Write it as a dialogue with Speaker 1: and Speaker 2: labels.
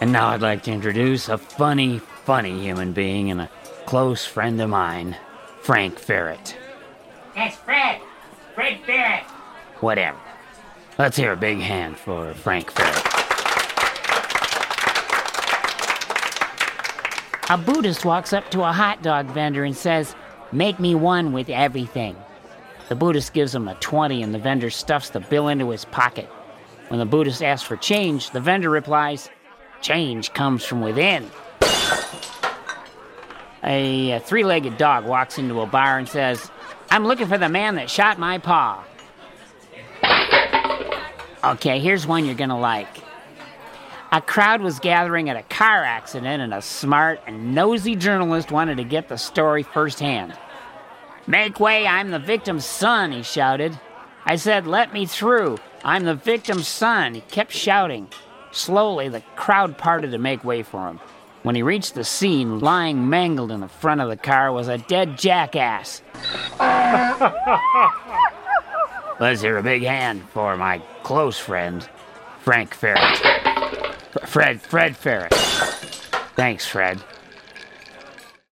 Speaker 1: And now I'd like to introduce a funny, funny human being and a close friend of mine, Frank Ferret.
Speaker 2: That's Fred. Fred Ferret.
Speaker 1: Whatever. Let's hear a big hand for Frank Ferret.
Speaker 3: A Buddhist walks up to a hot dog vendor and says, Make me one with everything. The Buddhist gives him a 20 and the vendor stuffs the bill into his pocket. When the Buddhist asks for change, the vendor replies, Change comes from within. A, a three legged dog walks into a bar and says, I'm looking for the man that shot my paw. Okay, here's one you're gonna like. A crowd was gathering at a car accident, and a smart and nosy journalist wanted to get the story firsthand. Make way, I'm the victim's son, he shouted. I said, Let me through. I'm the victim's son. He kept shouting. Slowly, the crowd parted to make way for him. When he reached the scene, lying mangled in the front of the car was a dead jackass.
Speaker 1: Let's hear a big hand for my close friend, Frank Ferret. Fred, Fred Ferret. Thanks, Fred.